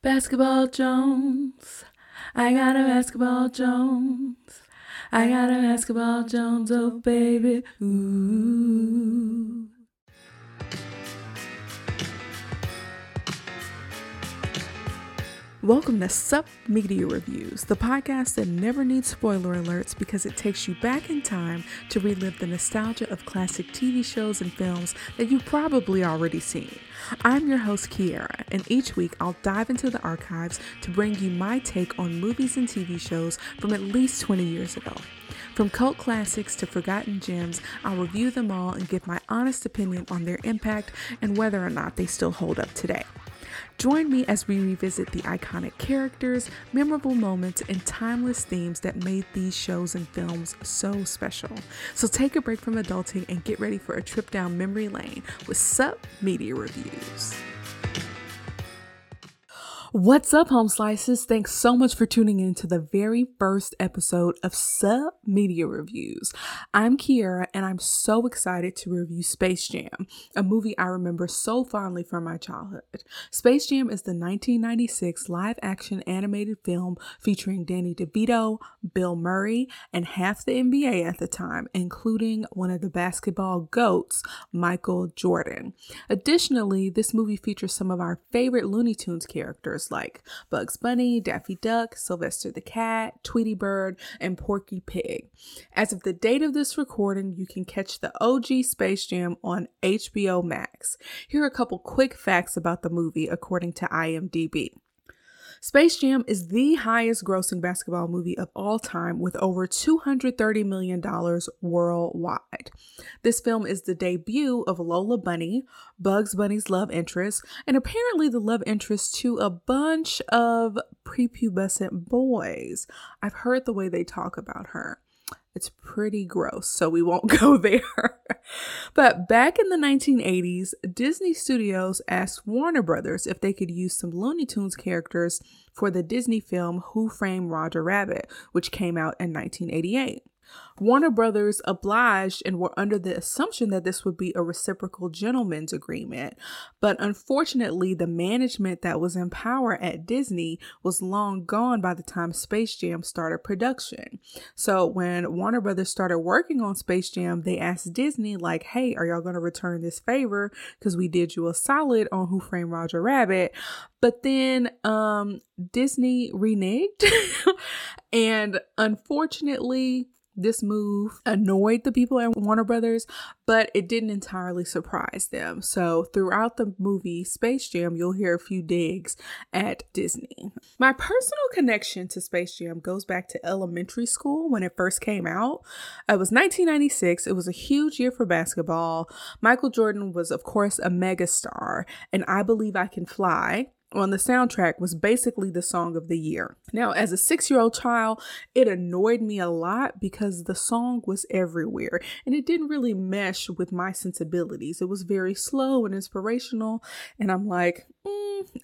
Basketball Jones. I got a basketball Jones. I got a basketball Jones, oh baby. Ooh. Welcome to Sup Media Reviews, the podcast that never needs spoiler alerts because it takes you back in time to relive the nostalgia of classic TV shows and films that you've probably already seen. I'm your host, Kiara, and each week I'll dive into the archives to bring you my take on movies and TV shows from at least 20 years ago. From cult classics to forgotten gems, I'll review them all and give my honest opinion on their impact and whether or not they still hold up today. Join me as we revisit the iconic characters, memorable moments, and timeless themes that made these shows and films so special. So take a break from adulting and get ready for a trip down memory lane with Sup Media Reviews. What's up, home slices? Thanks so much for tuning in to the very first episode of Sup Media Reviews. I'm Kiara, and I'm so excited to review Space Jam, a movie I remember so fondly from my childhood. Space Jam is the 1996 live action animated film featuring Danny DeVito, Bill Murray, and half the NBA at the time, including one of the basketball GOATs, Michael Jordan. Additionally, this movie features some of our favorite Looney Tunes characters like Bugs Bunny, Daffy Duck, Sylvester the Cat, Tweety Bird, and Porky Pig. As of the date of this recording, you can catch the OG Space Jam on HBO Max. Here are a couple quick facts about the movie according to IMDb. Space Jam is the highest grossing basketball movie of all time with over $230 million worldwide. This film is the debut of Lola Bunny, Bugs Bunny's love interest, and apparently the love interest to a bunch of prepubescent boys. I've heard the way they talk about her. It's pretty gross, so we won't go there. but back in the 1980s, Disney Studios asked Warner Brothers if they could use some Looney Tunes characters for the Disney film Who Framed Roger Rabbit, which came out in 1988. Warner Brothers obliged and were under the assumption that this would be a reciprocal gentleman's agreement. But unfortunately, the management that was in power at Disney was long gone by the time Space Jam started production. So when Warner Brothers started working on Space Jam, they asked Disney, like, hey, are y'all going to return this favor? Because we did you a solid on Who Framed Roger Rabbit. But then um, Disney reneged. and unfortunately, this move annoyed the people at Warner Brothers, but it didn't entirely surprise them. So, throughout the movie Space Jam, you'll hear a few digs at Disney. My personal connection to Space Jam goes back to elementary school when it first came out. It was 1996. It was a huge year for basketball. Michael Jordan was, of course, a megastar, and I Believe I Can Fly on the soundtrack was basically the song of the year. Now, as a six year old child, it annoyed me a lot because the song was everywhere and it didn't really mesh with my sensibilities. It was very slow and inspirational, and I'm like,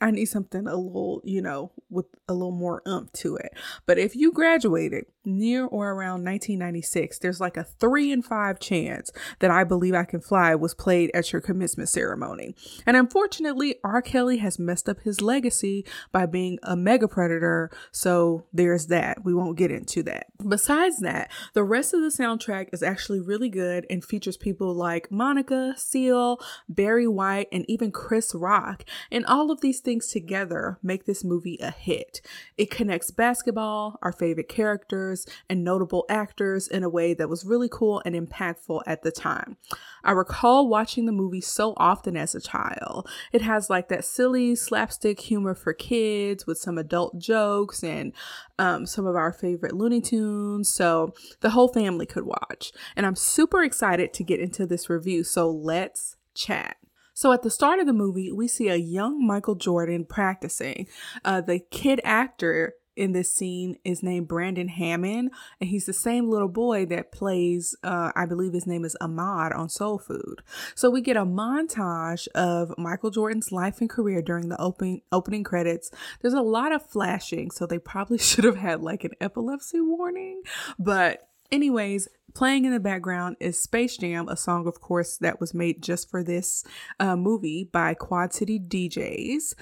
I need something a little, you know, with a little more umph to it. But if you graduated near or around 1996, there's like a three in five chance that I Believe I Can Fly was played at your commencement ceremony. And unfortunately, R. Kelly has messed up his legacy by being a mega predator. So there's that. We won't get into that. Besides that, the rest of the soundtrack is actually really good and features people like Monica, Seal, Barry White, and even Chris Rock. And all of these things together make this movie a hit. It connects basketball, our favorite characters, and notable actors in a way that was really cool and impactful at the time. I recall watching the movie so often as a child. It has like that silly slapstick humor for kids with some adult jokes and um, some of our favorite Looney Tunes. So the whole family could watch. And I'm super excited to get into this review. So let's chat. So at the start of the movie, we see a young Michael Jordan practicing. Uh, the kid actor in this scene is named Brandon Hammond, and he's the same little boy that plays, uh, I believe his name is Ahmad on Soul Food. So we get a montage of Michael Jordan's life and career during the open opening credits. There's a lot of flashing, so they probably should have had like an epilepsy warning, but anyways playing in the background is space jam a song of course that was made just for this uh, movie by quad city djs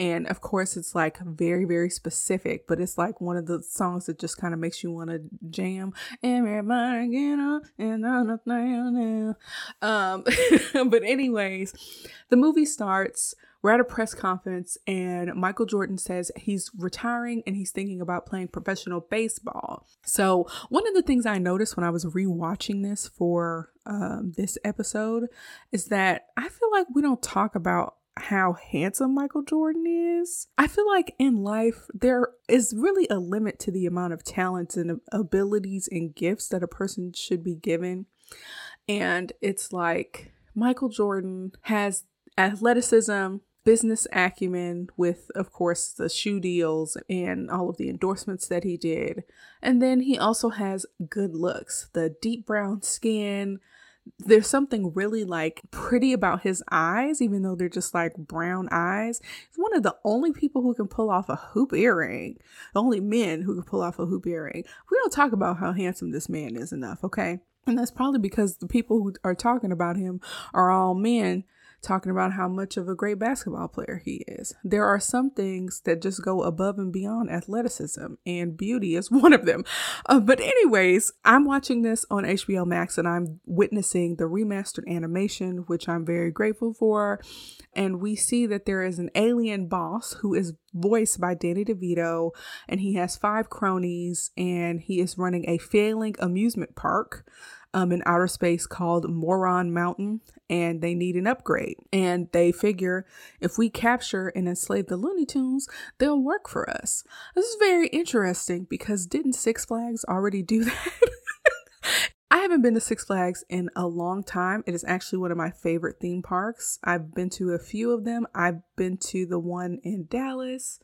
And of course, it's like very, very specific, but it's like one of the songs that just kind of makes you want to jam. Everybody get up and on thing Um, but anyways, the movie starts we're at a press conference and Michael Jordan says he's retiring and he's thinking about playing professional baseball. So, one of the things I noticed when I was rewatching this for um, this episode is that I feel like we don't talk about how handsome Michael Jordan is. I feel like in life, there is really a limit to the amount of talents and abilities and gifts that a person should be given. And it's like Michael Jordan has athleticism, business acumen with, of course, the shoe deals and all of the endorsements that he did. And then he also has good looks, the deep brown skin. There's something really like pretty about his eyes, even though they're just like brown eyes. He's one of the only people who can pull off a hoop earring. The only men who can pull off a hoop earring. We don't talk about how handsome this man is enough, okay? And that's probably because the people who are talking about him are all men talking about how much of a great basketball player he is. There are some things that just go above and beyond athleticism, and beauty is one of them. Uh, but, anyways, I'm watching this on HBO Max and I'm witnessing the remastered animation, which I'm very grateful for. And we see that there is an alien boss who is voiced by Danny DeVito, and he has five cronies, and he is running a failing amusement park um, in outer space called Moron Mountain, and they need an upgrade. And they figure if we capture and enslave the Looney Tunes, they'll work for us. This is very interesting because didn't Six Flags already do that? I haven't been to Six Flags in a long time. It is actually one of my favorite theme parks. I've been to a few of them. I've been to the one in Dallas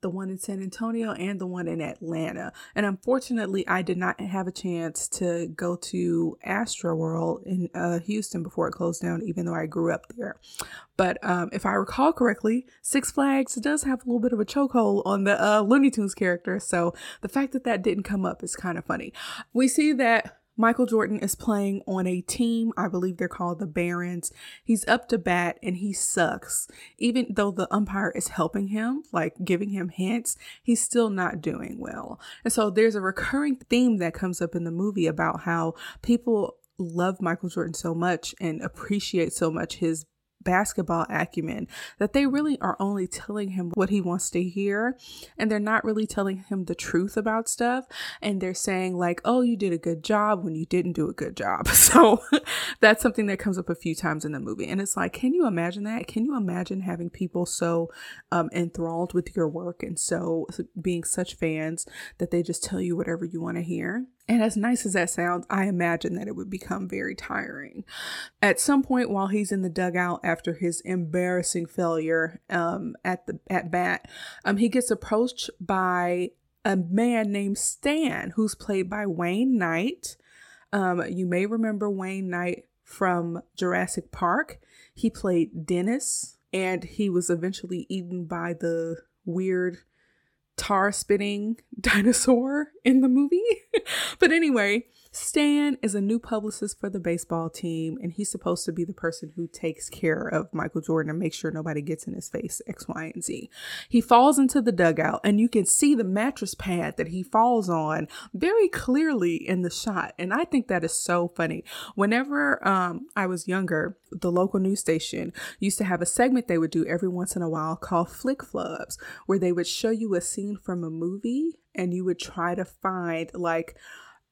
the one in San Antonio and the one in Atlanta. And unfortunately, I did not have a chance to go to Astroworld in uh, Houston before it closed down, even though I grew up there. But um, if I recall correctly, Six Flags does have a little bit of a chokehold on the uh, Looney Tunes character. So the fact that that didn't come up is kind of funny. We see that Michael Jordan is playing on a team. I believe they're called the Barons. He's up to bat and he sucks. Even though the umpire is helping him, like giving him hints, he's still not doing well. And so there's a recurring theme that comes up in the movie about how people love Michael Jordan so much and appreciate so much his basketball acumen that they really are only telling him what he wants to hear and they're not really telling him the truth about stuff and they're saying like oh you did a good job when you didn't do a good job. So that's something that comes up a few times in the movie and it's like can you imagine that? Can you imagine having people so um, enthralled with your work and so being such fans that they just tell you whatever you want to hear and as nice as that sounds, I imagine that it would become very tiring. At some point while he's in the dugout after his embarrassing failure um, at the at bat, um, he gets approached by a man named Stan, who's played by Wayne Knight. Um, you may remember Wayne Knight from Jurassic Park. He played Dennis, and he was eventually eaten by the weird tar spitting dinosaur in the movie. but anyway, Stan is a new publicist for the baseball team, and he's supposed to be the person who takes care of Michael Jordan and makes sure nobody gets in his face, X, Y, and Z. He falls into the dugout, and you can see the mattress pad that he falls on very clearly in the shot. And I think that is so funny. Whenever um, I was younger, the local news station used to have a segment they would do every once in a while called Flick Flubs, where they would show you a scene from a movie and you would try to find like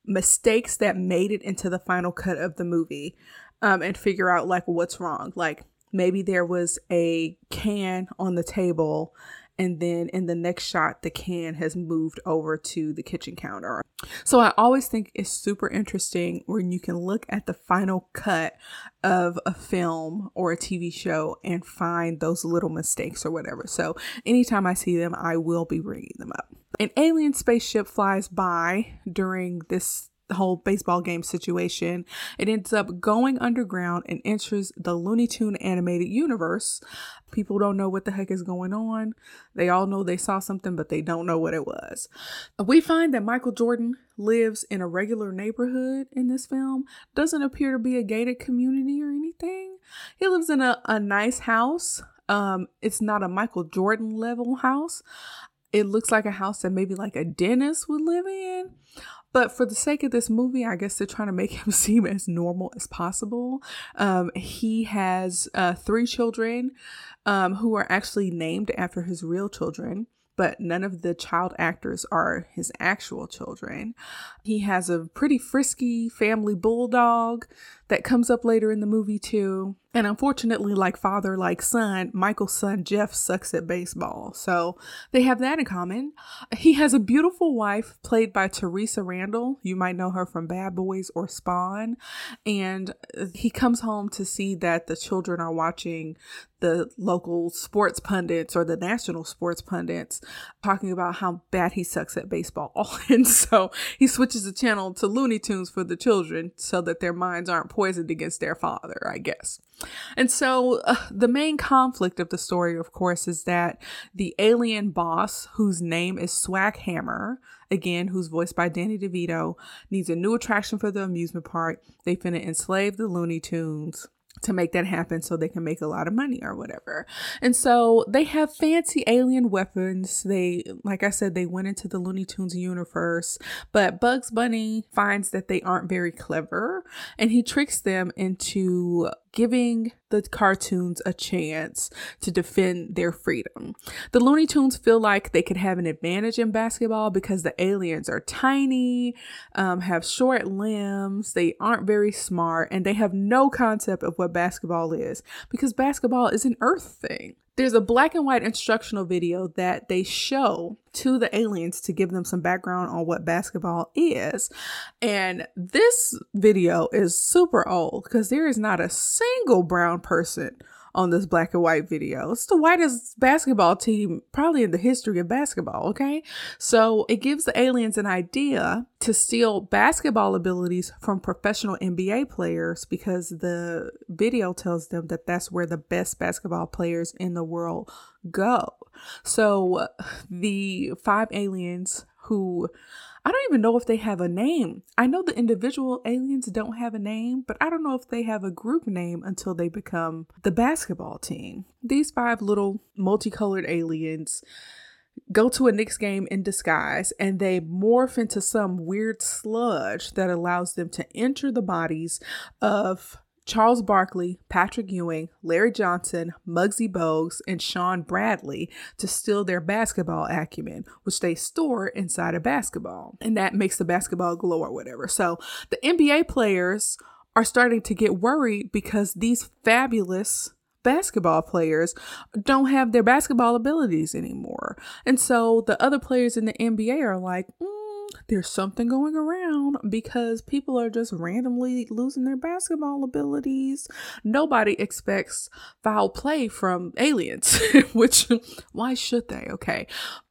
mistakes that made it into the final cut of the movie um, and figure out like what's wrong. Like maybe there was a can on the table and then in the next shot the can has moved over to the kitchen counter. So I always think it's super interesting when you can look at the final cut of a film or a TV show and find those little mistakes or whatever. So anytime I see them, I will be bringing them up. An alien spaceship flies by during this whole baseball game situation. It ends up going underground and enters the Looney Tune animated universe. People don't know what the heck is going on. They all know they saw something, but they don't know what it was. We find that Michael Jordan lives in a regular neighborhood in this film. Doesn't appear to be a gated community or anything. He lives in a, a nice house Um, it's not a Michael Jordan level house. It looks like a house that maybe like a dentist would live in. But for the sake of this movie, I guess they're trying to make him seem as normal as possible. Um, he has uh, three children um, who are actually named after his real children but none of the child actors are his actual children. He has a pretty frisky family bulldog that comes up later in the movie, too. And unfortunately, like father, like son, Michael's son Jeff sucks at baseball. So they have that in common. He has a beautiful wife played by Theresa Randle. You might know her from Bad Boys or Spawn. And he comes home to see that the children are watching the local sports pundits or the national sports pundits talking about how bad he sucks at baseball. and so he switches the channel to Looney Tunes for the children so that their minds aren't poisoned against their father, I guess. And so uh, the main conflict of the story, of course, is that the alien boss, whose name is Swackhammer, again, who's voiced by Danny DeVito, needs a new attraction for the amusement park. They finna enslave the Looney Tunes to make that happen so they can make a lot of money or whatever. And so they have fancy alien weapons. They, like I said, they went into the Looney Tunes universe, but Bugs Bunny finds that they aren't very clever and he tricks them into giving the cartoons a chance to defend their freedom. The Looney Tunes feel like they could have an advantage in basketball because the aliens are tiny, um, have short limbs, they aren't very smart, and they have no concept of what basketball is because basketball is an earth thing. There's a black and white instructional video that they show to the aliens to give them some background on what basketball is. And this video is super old because there is not a single brown person on this black and white video. It's the whitest basketball team probably in the history of basketball, okay? So it gives the aliens an idea to steal basketball abilities from professional NBA players because the video tells them that that's where the best basketball players in the world go. So the five aliens who I don't even know if they have a name. I know the individual aliens don't have a name, but I don't know if they have a group name until they become the basketball team. These five little multicolored aliens go to a Knicks game in disguise and they morph into some weird sludge that allows them to enter the bodies of Charles Barkley, Patrick Ewing, Larry Johnson, Muggsy Bogues, and Shawn Bradley to steal their basketball acumen, which they store inside a basketball. And that makes the basketball glow or whatever. So the NBA players are starting to get worried because these fabulous basketball players don't have their basketball abilities anymore. And so the other players in the NBA are like, mm, there's something going around because people are just randomly losing their basketball abilities. Nobody expects foul play from aliens, which why should they? Okay.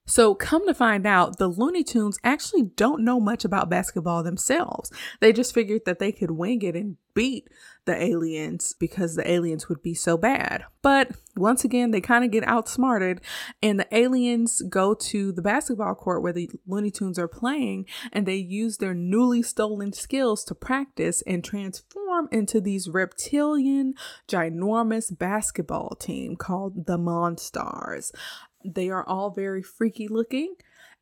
So, come to find out, the Looney Tunes actually don't know much about basketball themselves. They just figured that they could wing it and beat the aliens because the aliens would be so bad. But once again, they kind of get outsmarted, and the aliens go to the basketball court where the Looney Tunes are playing, and they use their newly stolen skills to practice and transform into these reptilian, ginormous basketball team called the Monstars. They are all very freaky looking.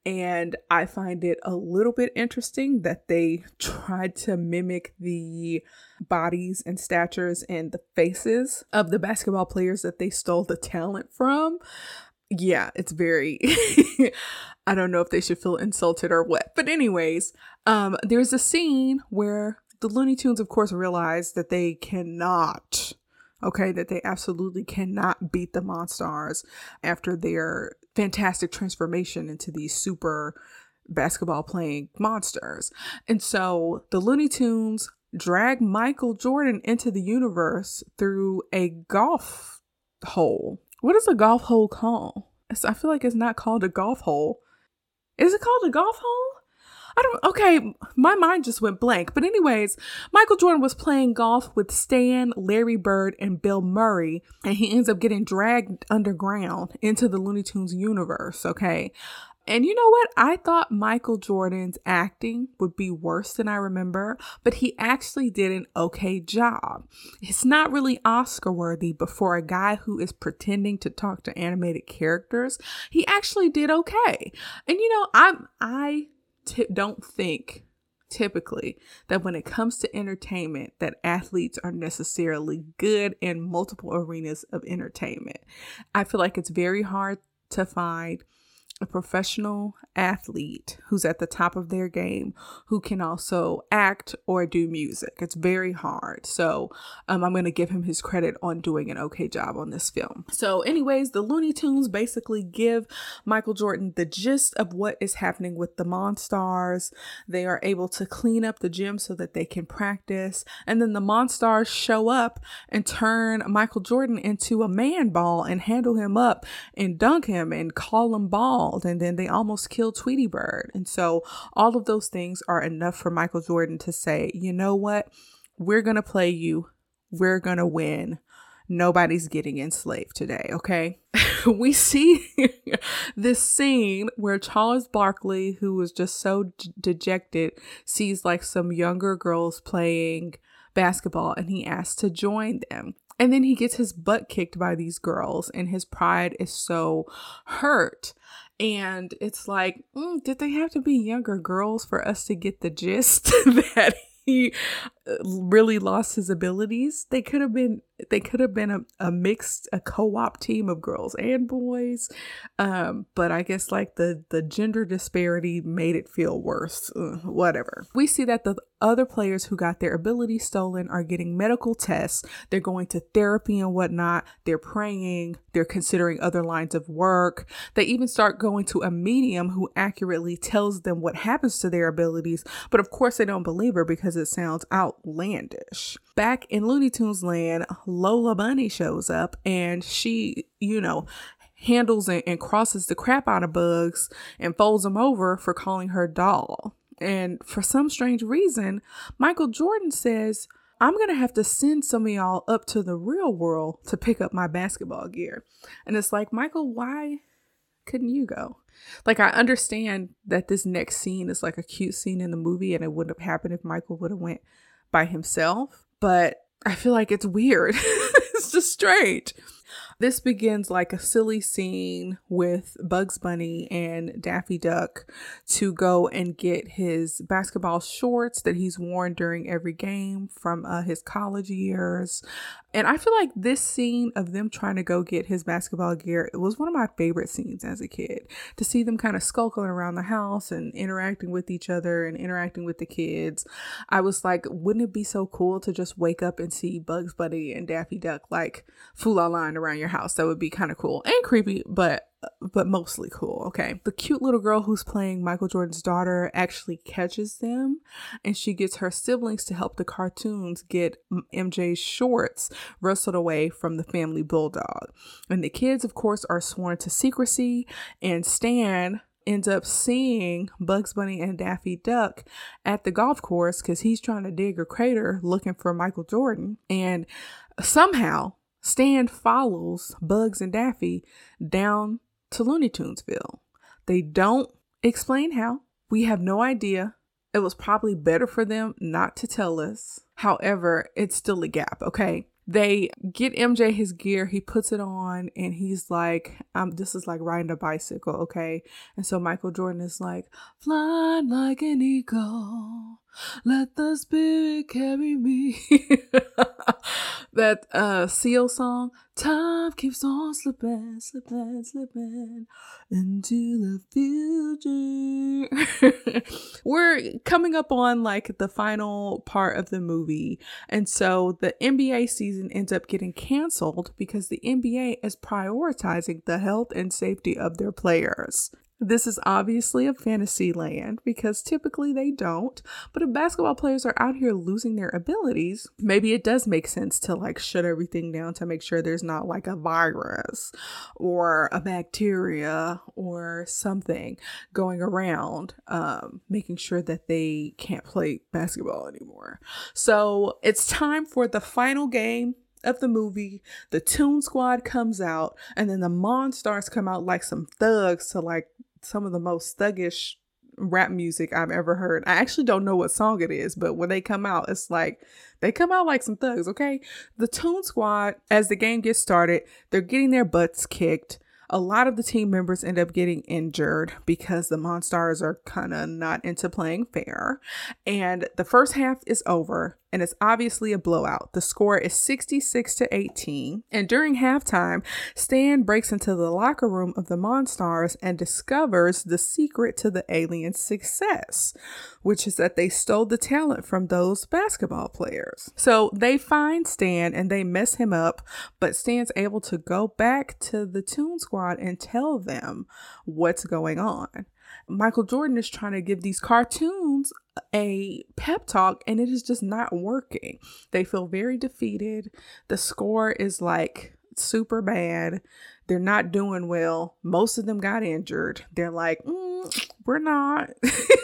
And I find it a little bit interesting that they tried to mimic the bodies and statures and the faces of the basketball players that they stole the talent from. Yeah, it's very I don't know if they should feel insulted or what. But anyways, um there's a scene where the Looney Tunes of course realize that they cannot okay, that they absolutely cannot beat the Monstars after their fantastic transformation into these super basketball playing monsters. And so the Looney Tunes drag Michael Jordan into the universe through a golf hole. What is a golf hole called? I feel like it's not called a golf hole. Is it called a golf hole? I don't, okay, my mind just went blank. But, anyways, Michael Jordan was playing golf with Stan, Larry Bird, and Bill Murray, and he ends up getting dragged underground into the Looney Tunes universe, okay? And you know what? I thought Michael Jordan's acting would be worse than I remember, but he actually did an okay job. It's not really Oscar worthy, but for a guy who is pretending to talk to animated characters, he actually did okay. And you know, I'm I t- don't think typically that when it comes to entertainment that athletes are necessarily good in multiple arenas of entertainment. I feel like it's very hard to find a professional athlete who's at the top of their game who can also act or do music. It's very hard. So um, I'm going to give him his credit on doing an okay job on this film. So, anyways, the Looney Tunes basically give Michael Jordan the gist of what is happening with the Monstars. They are able to clean up the gym so that they can practice. And then the Monstars show up and turn Michael Jordan into a man ball and handle him up and dunk him and call him ball and then they almost killed Tweety Bird. And so all of those things are enough for Michael Jordan to say, you know what? We're going to play you. We're going to win. Nobody's getting enslaved today, okay? we see this scene where Charles Barkley, who was just so d- dejected, sees like some younger girls playing basketball and he asks to join them. And then he gets his butt kicked by these girls, and his pride is so hurt. And it's like, mm, did they have to be younger girls for us to get the gist that he really lost his abilities? They could have been they could have been a, a mixed a co-op team of girls and boys. Um but i guess like the the gender disparity made it feel worse. Uh, whatever. We see that the other players who got their abilities stolen are getting medical tests. They're going to therapy and whatnot. They're praying. They're considering other lines of work. They even start going to a medium who accurately tells them what happens to their abilities. But of course they don't believe her because it sounds outlandish back in looney tunes land Lola Bunny shows up and she, you know, handles and, and crosses the crap out of Bugs and folds him over for calling her doll. And for some strange reason, Michael Jordan says, I'm to have to send some of y'all up to the real world to pick up my basketball gear. And it's like, Michael, why couldn't you go? Like, I understand that this next scene is like a cute scene in the movie and it wouldn't have happened if Michael would have went by himself. But I feel like it's weird. it's just strange. This begins like a silly scene with Bugs Bunny and Daffy Duck to go and get his basketball shorts that he's worn during every game from uh, his college years. And I feel like this scene of them trying to go get his basketball gear it was one of my favorite scenes as a kid. To see them kind of skulking around the house and interacting with each other and interacting with the kids. I was like, wouldn't it be so cool to just wake up and see Bugs Bunny and Daffy Duck like fool line around your house? That would be kind of cool and creepy, but but mostly cool, okay? The cute little girl who's playing Michael Jordan's daughter actually catches them and she gets her siblings to help the cartoons get MJ's shorts wrestled away from the family bulldog. And the kids, of course, are sworn to secrecy, and Stan ends up seeing Bugs Bunny and Daffy Duck at the golf course because he's trying to dig a crater looking for Michael Jordan. And somehow, Stan follows Bugs and Daffy down to Looney Tunesville. They don't explain how. We have no idea. It was probably better for them not to tell us. However, it's still a gap, okay? They get MJ his gear, he puts it on, and he's like, um, this is like riding a bicycle, okay? And so Michael Jordan is like, fly like an eagle, let the spirit carry me. that uh seal song, time keeps on slipping, slipping, slipping into the future. We're coming up on like the final part of the movie. And so the NBA season ends up getting canceled because the NBA is prioritizing the health and safety of their players. This is obviously a fantasy land because typically they don't. But if basketball players are out here losing their abilities, maybe it does make sense to like shut everything down to make sure there's not like a virus or a bacteria or something going around, um, making sure that they can't play basketball anymore. So it's time for the final game of the movie, the Toon Squad comes out, and then the Monstars come out like some thugs to like some of the most thuggish rap music I've ever heard. I actually don't know what song it is, but when they come out, it's like they come out like some thugs, okay? The Toon Squad, as the game gets started, they're getting their butts kicked a lot of the team members end up getting injured because the Monstars are kind of not into playing fair. And the first half is over and it's obviously a blowout. The score is 66 to 18. And during halftime, Stan breaks into the locker room of the Monstars and discovers the secret to the aliens' success, which is that they stole the talent from those basketball players. So they find Stan and they mess him up, but Stan's able to go back to the Toon Squad and tell them what's going on. Michael Jordan is trying to give these cartoons a pep talk and it is just not working. They feel very defeated. The score is like super bad. They're not doing well. Most of them got injured. They're like, mm, we're not.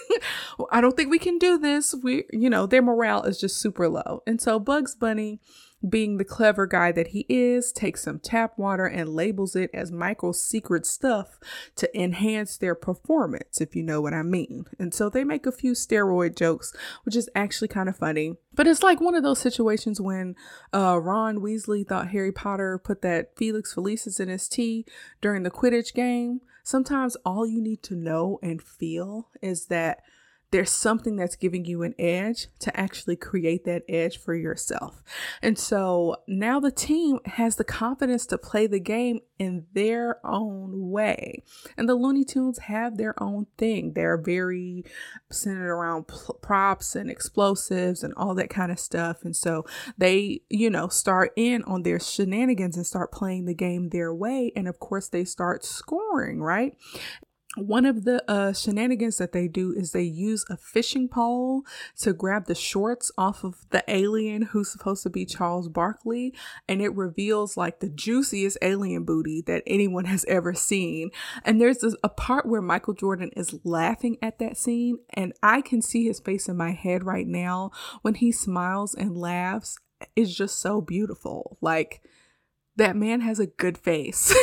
I don't think we can do this. We, you know, their morale is just super low. And so Bugs Bunny being the clever guy that he is, takes some tap water and labels it as Michael's secret stuff to enhance their performance, if you know what I mean. And so they make a few steroid jokes, which is actually kind of funny. But it's like one of those situations when uh, Ron Weasley thought Harry Potter put that Felix Felicis in his tea during the Quidditch game. Sometimes all you need to know and feel is that there's something that's giving you an edge to actually create that edge for yourself. And so now the team has the confidence to play the game in their own way. And the Looney Tunes have their own thing. They're very centered around pl- props and explosives and all that kind of stuff. And so they, you know, start in on their shenanigans and start playing the game their way. And of course, they start scoring, right? One of the uh, shenanigans that they do is they use a fishing pole to grab the shorts off of the alien who's supposed to be Charles Barkley, and it reveals like the juiciest alien booty that anyone has ever seen. And there's this, a part where Michael Jordan is laughing at that scene, and I can see his face in my head right now when he smiles and laughs. It's just so beautiful. Like, that man has a good face.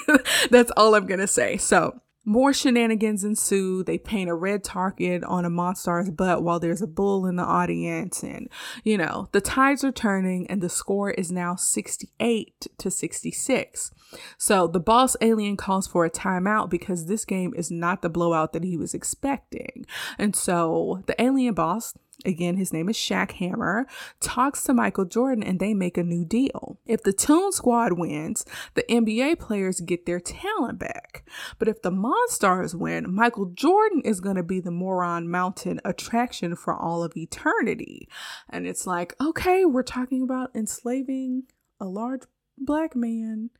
That's all I'm gonna say. So, more shenanigans ensue. They paint a red target on a monster's butt while there's a bull in the audience. And, you know, the tides are turning and the score is now 68 to 66. So the boss alien calls for a timeout because this game is not the blowout that he was expecting. And so the alien boss again, his name is Swackhammer, talks to Michael Jordan and they make a new deal. If the Toon Squad wins, the NBA players get their talent back. But if the Monstars win, Michael Jordan is going to be the Moron Mountain attraction for all of eternity. And it's like, okay, we're talking about enslaving a large black man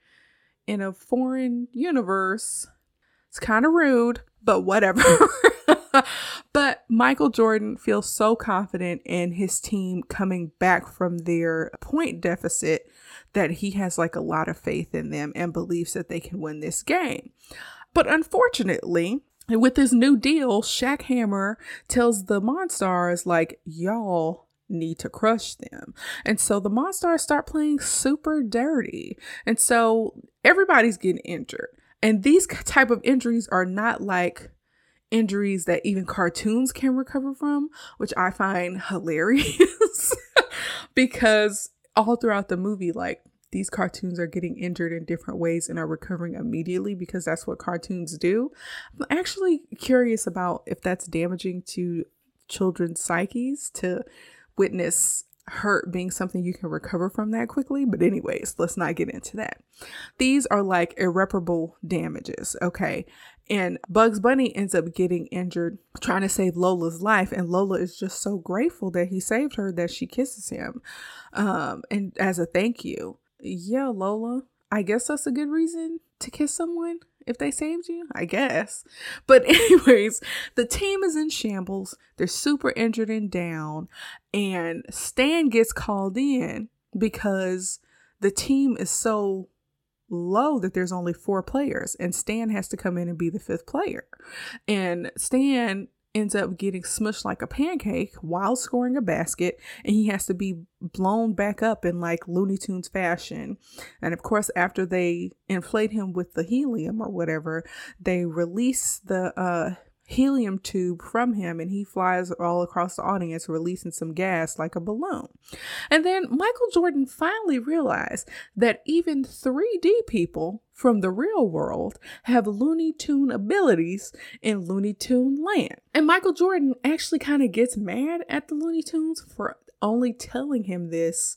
in a foreign universe. It's kind of rude, but whatever. Michael Jordan feels so confident in his team coming back from their point deficit that he has like a lot of faith in them and believes that they can win this game. But unfortunately, with this new deal, Swackhammer tells the Monstars, like, y'all need to crush them. And so the Monstars start playing super dirty. And so everybody's getting injured. And these type of injuries are not like injuries that even cartoons can recover from, which I find hilarious because all throughout the movie, like these cartoons are getting injured in different ways and are recovering immediately because that's what cartoons do. I'm actually curious about if that's damaging to children's psyches to witness hurt being something you can recover from that quickly. But, anyways, let's not get into that. These are like irreparable damages, okay? And Bugs Bunny ends up getting injured trying to save Lola's life. And Lola is just so grateful that he saved her that she kisses him um, and as a thank you. Yeah, Lola, I guess that's a good reason to kiss someone if they saved you, I guess. But, anyways, the team is in shambles. They're super injured and down. And Stan gets called in because the team is so low that there's only four players and Stan has to come in and be the fifth player. And Stan ends up getting smushed like a pancake while scoring a basket, and he has to be blown back up in like Looney Tunes fashion. And of course, after they inflate him with the helium or whatever, they release the uh, helium tube from him and he flies all across the audience releasing some gas like a balloon. And then Michael Jordan finally realized that even 3D people from the real world have Looney Tune abilities in Looney Tune land. And Michael Jordan actually kind of gets mad at the Looney Tunes for only telling him this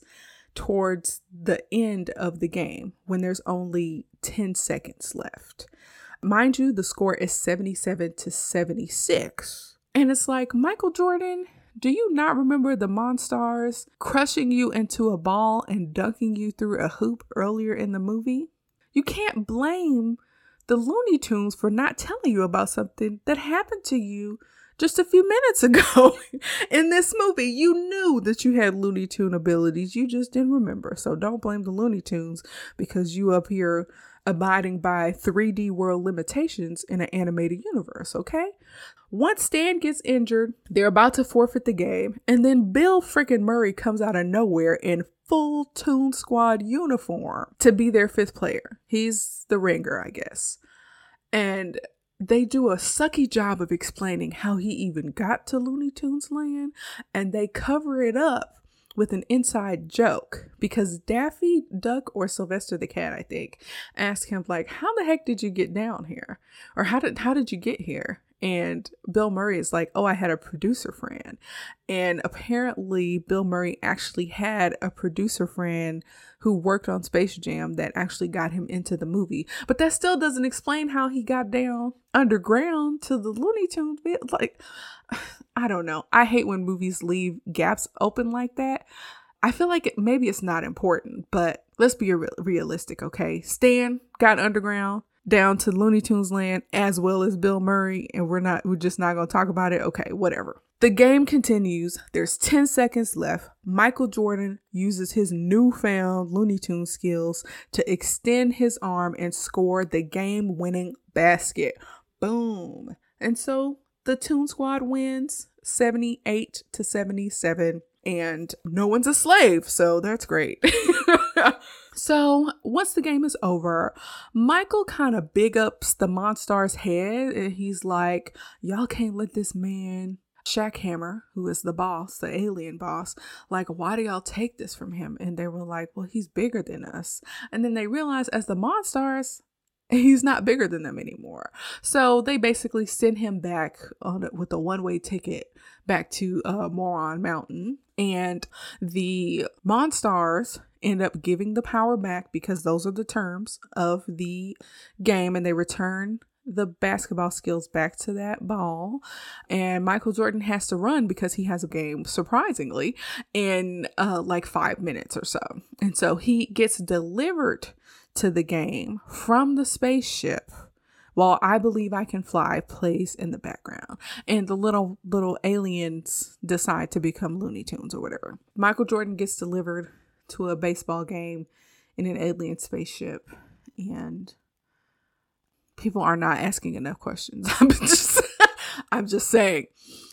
towards the end of the game when there's only 10 seconds left. Mind you, the score is 77 to 76. And it's like, Michael Jordan, do you not remember the Monstars crushing you into a ball and dunking you through a hoop earlier in the movie? You can't blame the Looney Tunes for not telling you about something that happened to you just a few minutes ago in this movie. You knew that you had Looney Tune abilities, you just didn't remember. So don't blame the Looney Tunes because you up here abiding by 3D world limitations in an animated universe, okay? Once Stan gets injured, they're about to forfeit the game, and then Bill freaking Murray comes out of nowhere in full Toon Squad uniform to be their fifth player. He's the ringer, I guess. And they do a sucky job of explaining how he even got to Looney Tunes land, and they cover it up with an inside joke because Daffy Duck or Sylvester the cat, I think, asked him like, "How the heck did you get down here?" or "How did how did you get here?" And Bill Murray is like, "Oh, I had a producer friend." And apparently Bill Murray actually had a producer friend who worked on Space Jam that actually got him into the movie. But that still doesn't explain how he got down underground to the Looney Tunes. bit. Like I don't know. I hate when movies leave gaps open like that. I feel like it, maybe it's not important, but let's be re- realistic, okay? Stan got underground down to Looney Tunes land as well as Bill Murray, and we're not, we're just not gonna talk about it. Okay, whatever. The game continues. There's 10 seconds left. Michael Jordan uses his newfound Looney Tune skills to extend his arm and score the game winning basket. Boom. And so the Toon Squad wins 78 to 77 and no one's a slave, so that's great. so once the game is over, Michael kind of big ups the Monstar's head and he's like, Y'all can't let this man Swackhammer, who is the boss, the alien boss, like, why do y'all take this from him? And they were like, well, he's bigger than us. And then they realized as the Monstars, he's not bigger than them anymore. So they basically send him back on with a one way ticket back to uh, Moron Mountain. And the Monstars end up giving the power back because those are the terms of the game and they return the basketball skills back to that ball. And Michael Jordan has to run because he has a game, surprisingly, in uh, like five minutes or so. And so he gets delivered to the game from the spaceship while I believe I can fly plays in the background and the little little aliens decide to become Looney Tunes or whatever. Michael Jordan gets delivered to a baseball game in an alien spaceship and people are not asking enough questions. I'm just I'm just saying.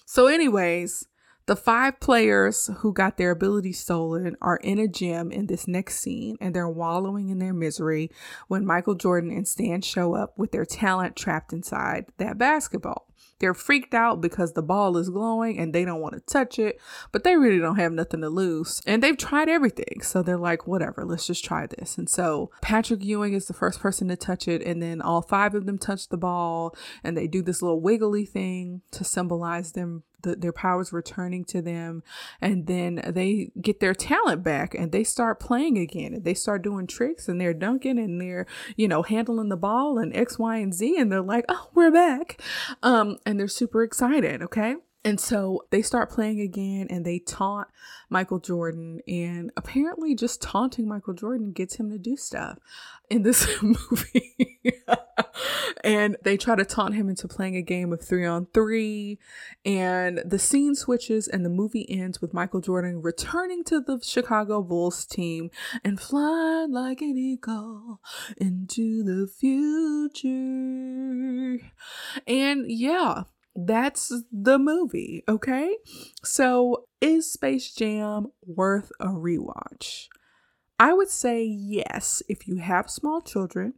So anyways, the five players who got their abilities stolen are in a gym in this next scene and they're wallowing in their misery when Michael Jordan and Stan show up with their talent trapped inside that basketball. They're freaked out because the ball is glowing and they don't want to touch it, but they really don't have nothing to lose. And they've tried everything. So they're like, whatever, let's just try this. And so Patrick Ewing is the first person to touch it. And then all five of them touch the ball and they do this little wiggly thing to symbolize them the, their powers returning to them and then they get their talent back and they start playing again and they start doing tricks and they're dunking and they're you know handling the ball and x y and z and they're like oh we're back. Um and they're super excited okay and so they start playing again and they taunt Michael Jordan. And apparently, just taunting Michael Jordan gets him to do stuff in this movie. and they try to taunt him into playing a game of three on three. And the scene switches and the movie ends with Michael Jordan returning to the Chicago Bulls team and fly like an eagle into the future. And yeah that's the movie, okay? So, is Space Jam worth a rewatch? I would say yes if you have small children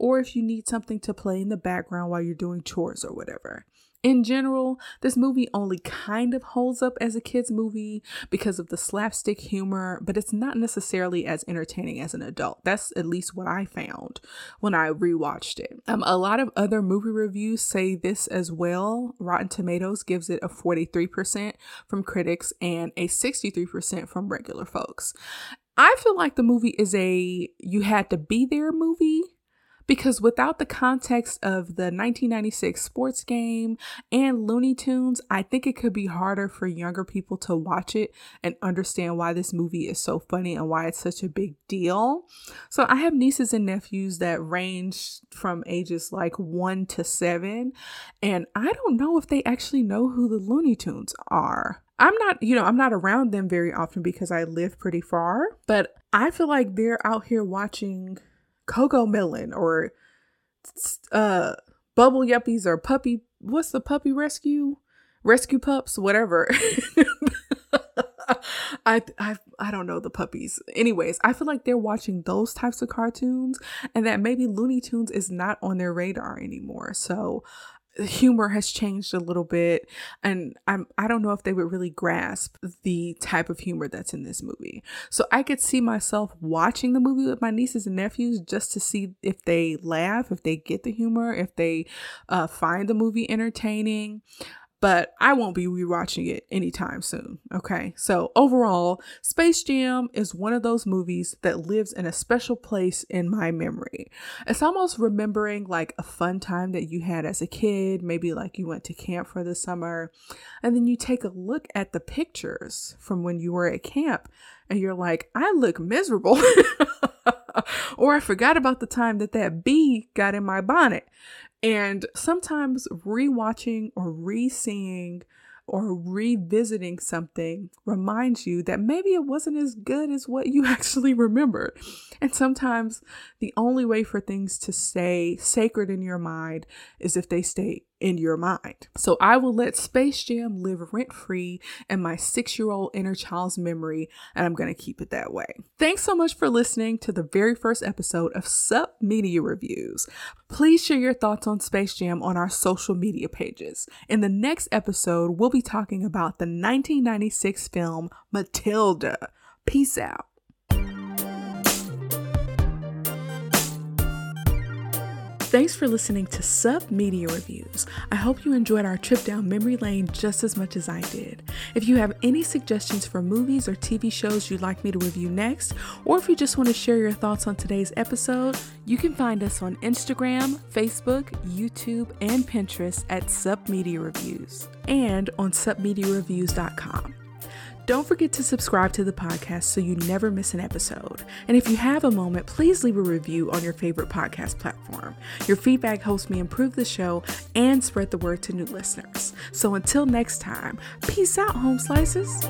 or if you need something to play in the background while you're doing chores or whatever. In general, this movie only kind of holds up as a kid's movie because of the slapstick humor, but it's not necessarily as entertaining as an adult. That's at least what I found when I rewatched it. Um, a lot of other movie reviews say this as well. Rotten Tomatoes gives it a 43% from critics and a 63% from regular folks. I feel like the movie is a you had to be there movie because without the context of the 1996 sports game and Looney Tunes, I think it could be harder for younger people to watch it and understand why this movie is so funny and why it's such a big deal. So I have nieces and nephews that range from ages like 1 to 7, and I don't know if they actually know who the Looney Tunes are. I'm not, you know, I'm not around them very often because I live pretty far, but I feel like they're out here watching CoComelon or uh Bubble Guppies or Puppy what's the puppy rescue? Rescue pups, whatever. I I I don't know the puppies. Anyways, I feel like they're watching those types of cartoons and that maybe Looney Tunes is not on their radar anymore. So humor has changed a little bit and I'm I don't know if they would really grasp the type of humor that's in this movie. So I could see myself watching the movie with my nieces and nephews just to see if they laugh, if they get the humor, if they uh, find the movie entertaining but I won't be rewatching it anytime soon. Okay. So, overall, Space Jam is one of those movies that lives in a special place in my memory. It's almost remembering like a fun time that you had as a kid, maybe like you went to camp for the summer, and then you take a look at the pictures from when you were at camp and you're like, I look miserable. or I forgot about the time that that bee got in my bonnet. And sometimes rewatching or re seeing or revisiting something reminds you that maybe it wasn't as good as what you actually remembered. And sometimes the only way for things to stay sacred in your mind is if they stay in your mind. So I will let Space Jam live rent free in my six year old inner child's memory, and I'm going to keep it that way. Thanks so much for listening to the very first episode of Sup Media Reviews. Please share your thoughts on Space Jam on our social media pages. In the next episode, we'll be talking about the 1996 film Matilda. Peace out. Thanks for listening to Sup Media Reviews. I hope you enjoyed our trip down memory lane just as much as I did. If you have any suggestions for movies or TV shows you'd like me to review next, or if you just want to share your thoughts on today's episode, you can find us on Instagram, Facebook, YouTube, and Pinterest at Sup Media Reviews and on supmediareviews.com. Don't forget to subscribe to the podcast so you never miss an episode. And if you have a moment, please leave a review on your favorite podcast platform. Your feedback helps me improve the show and spread the word to new listeners. So until next time, peace out, home slices.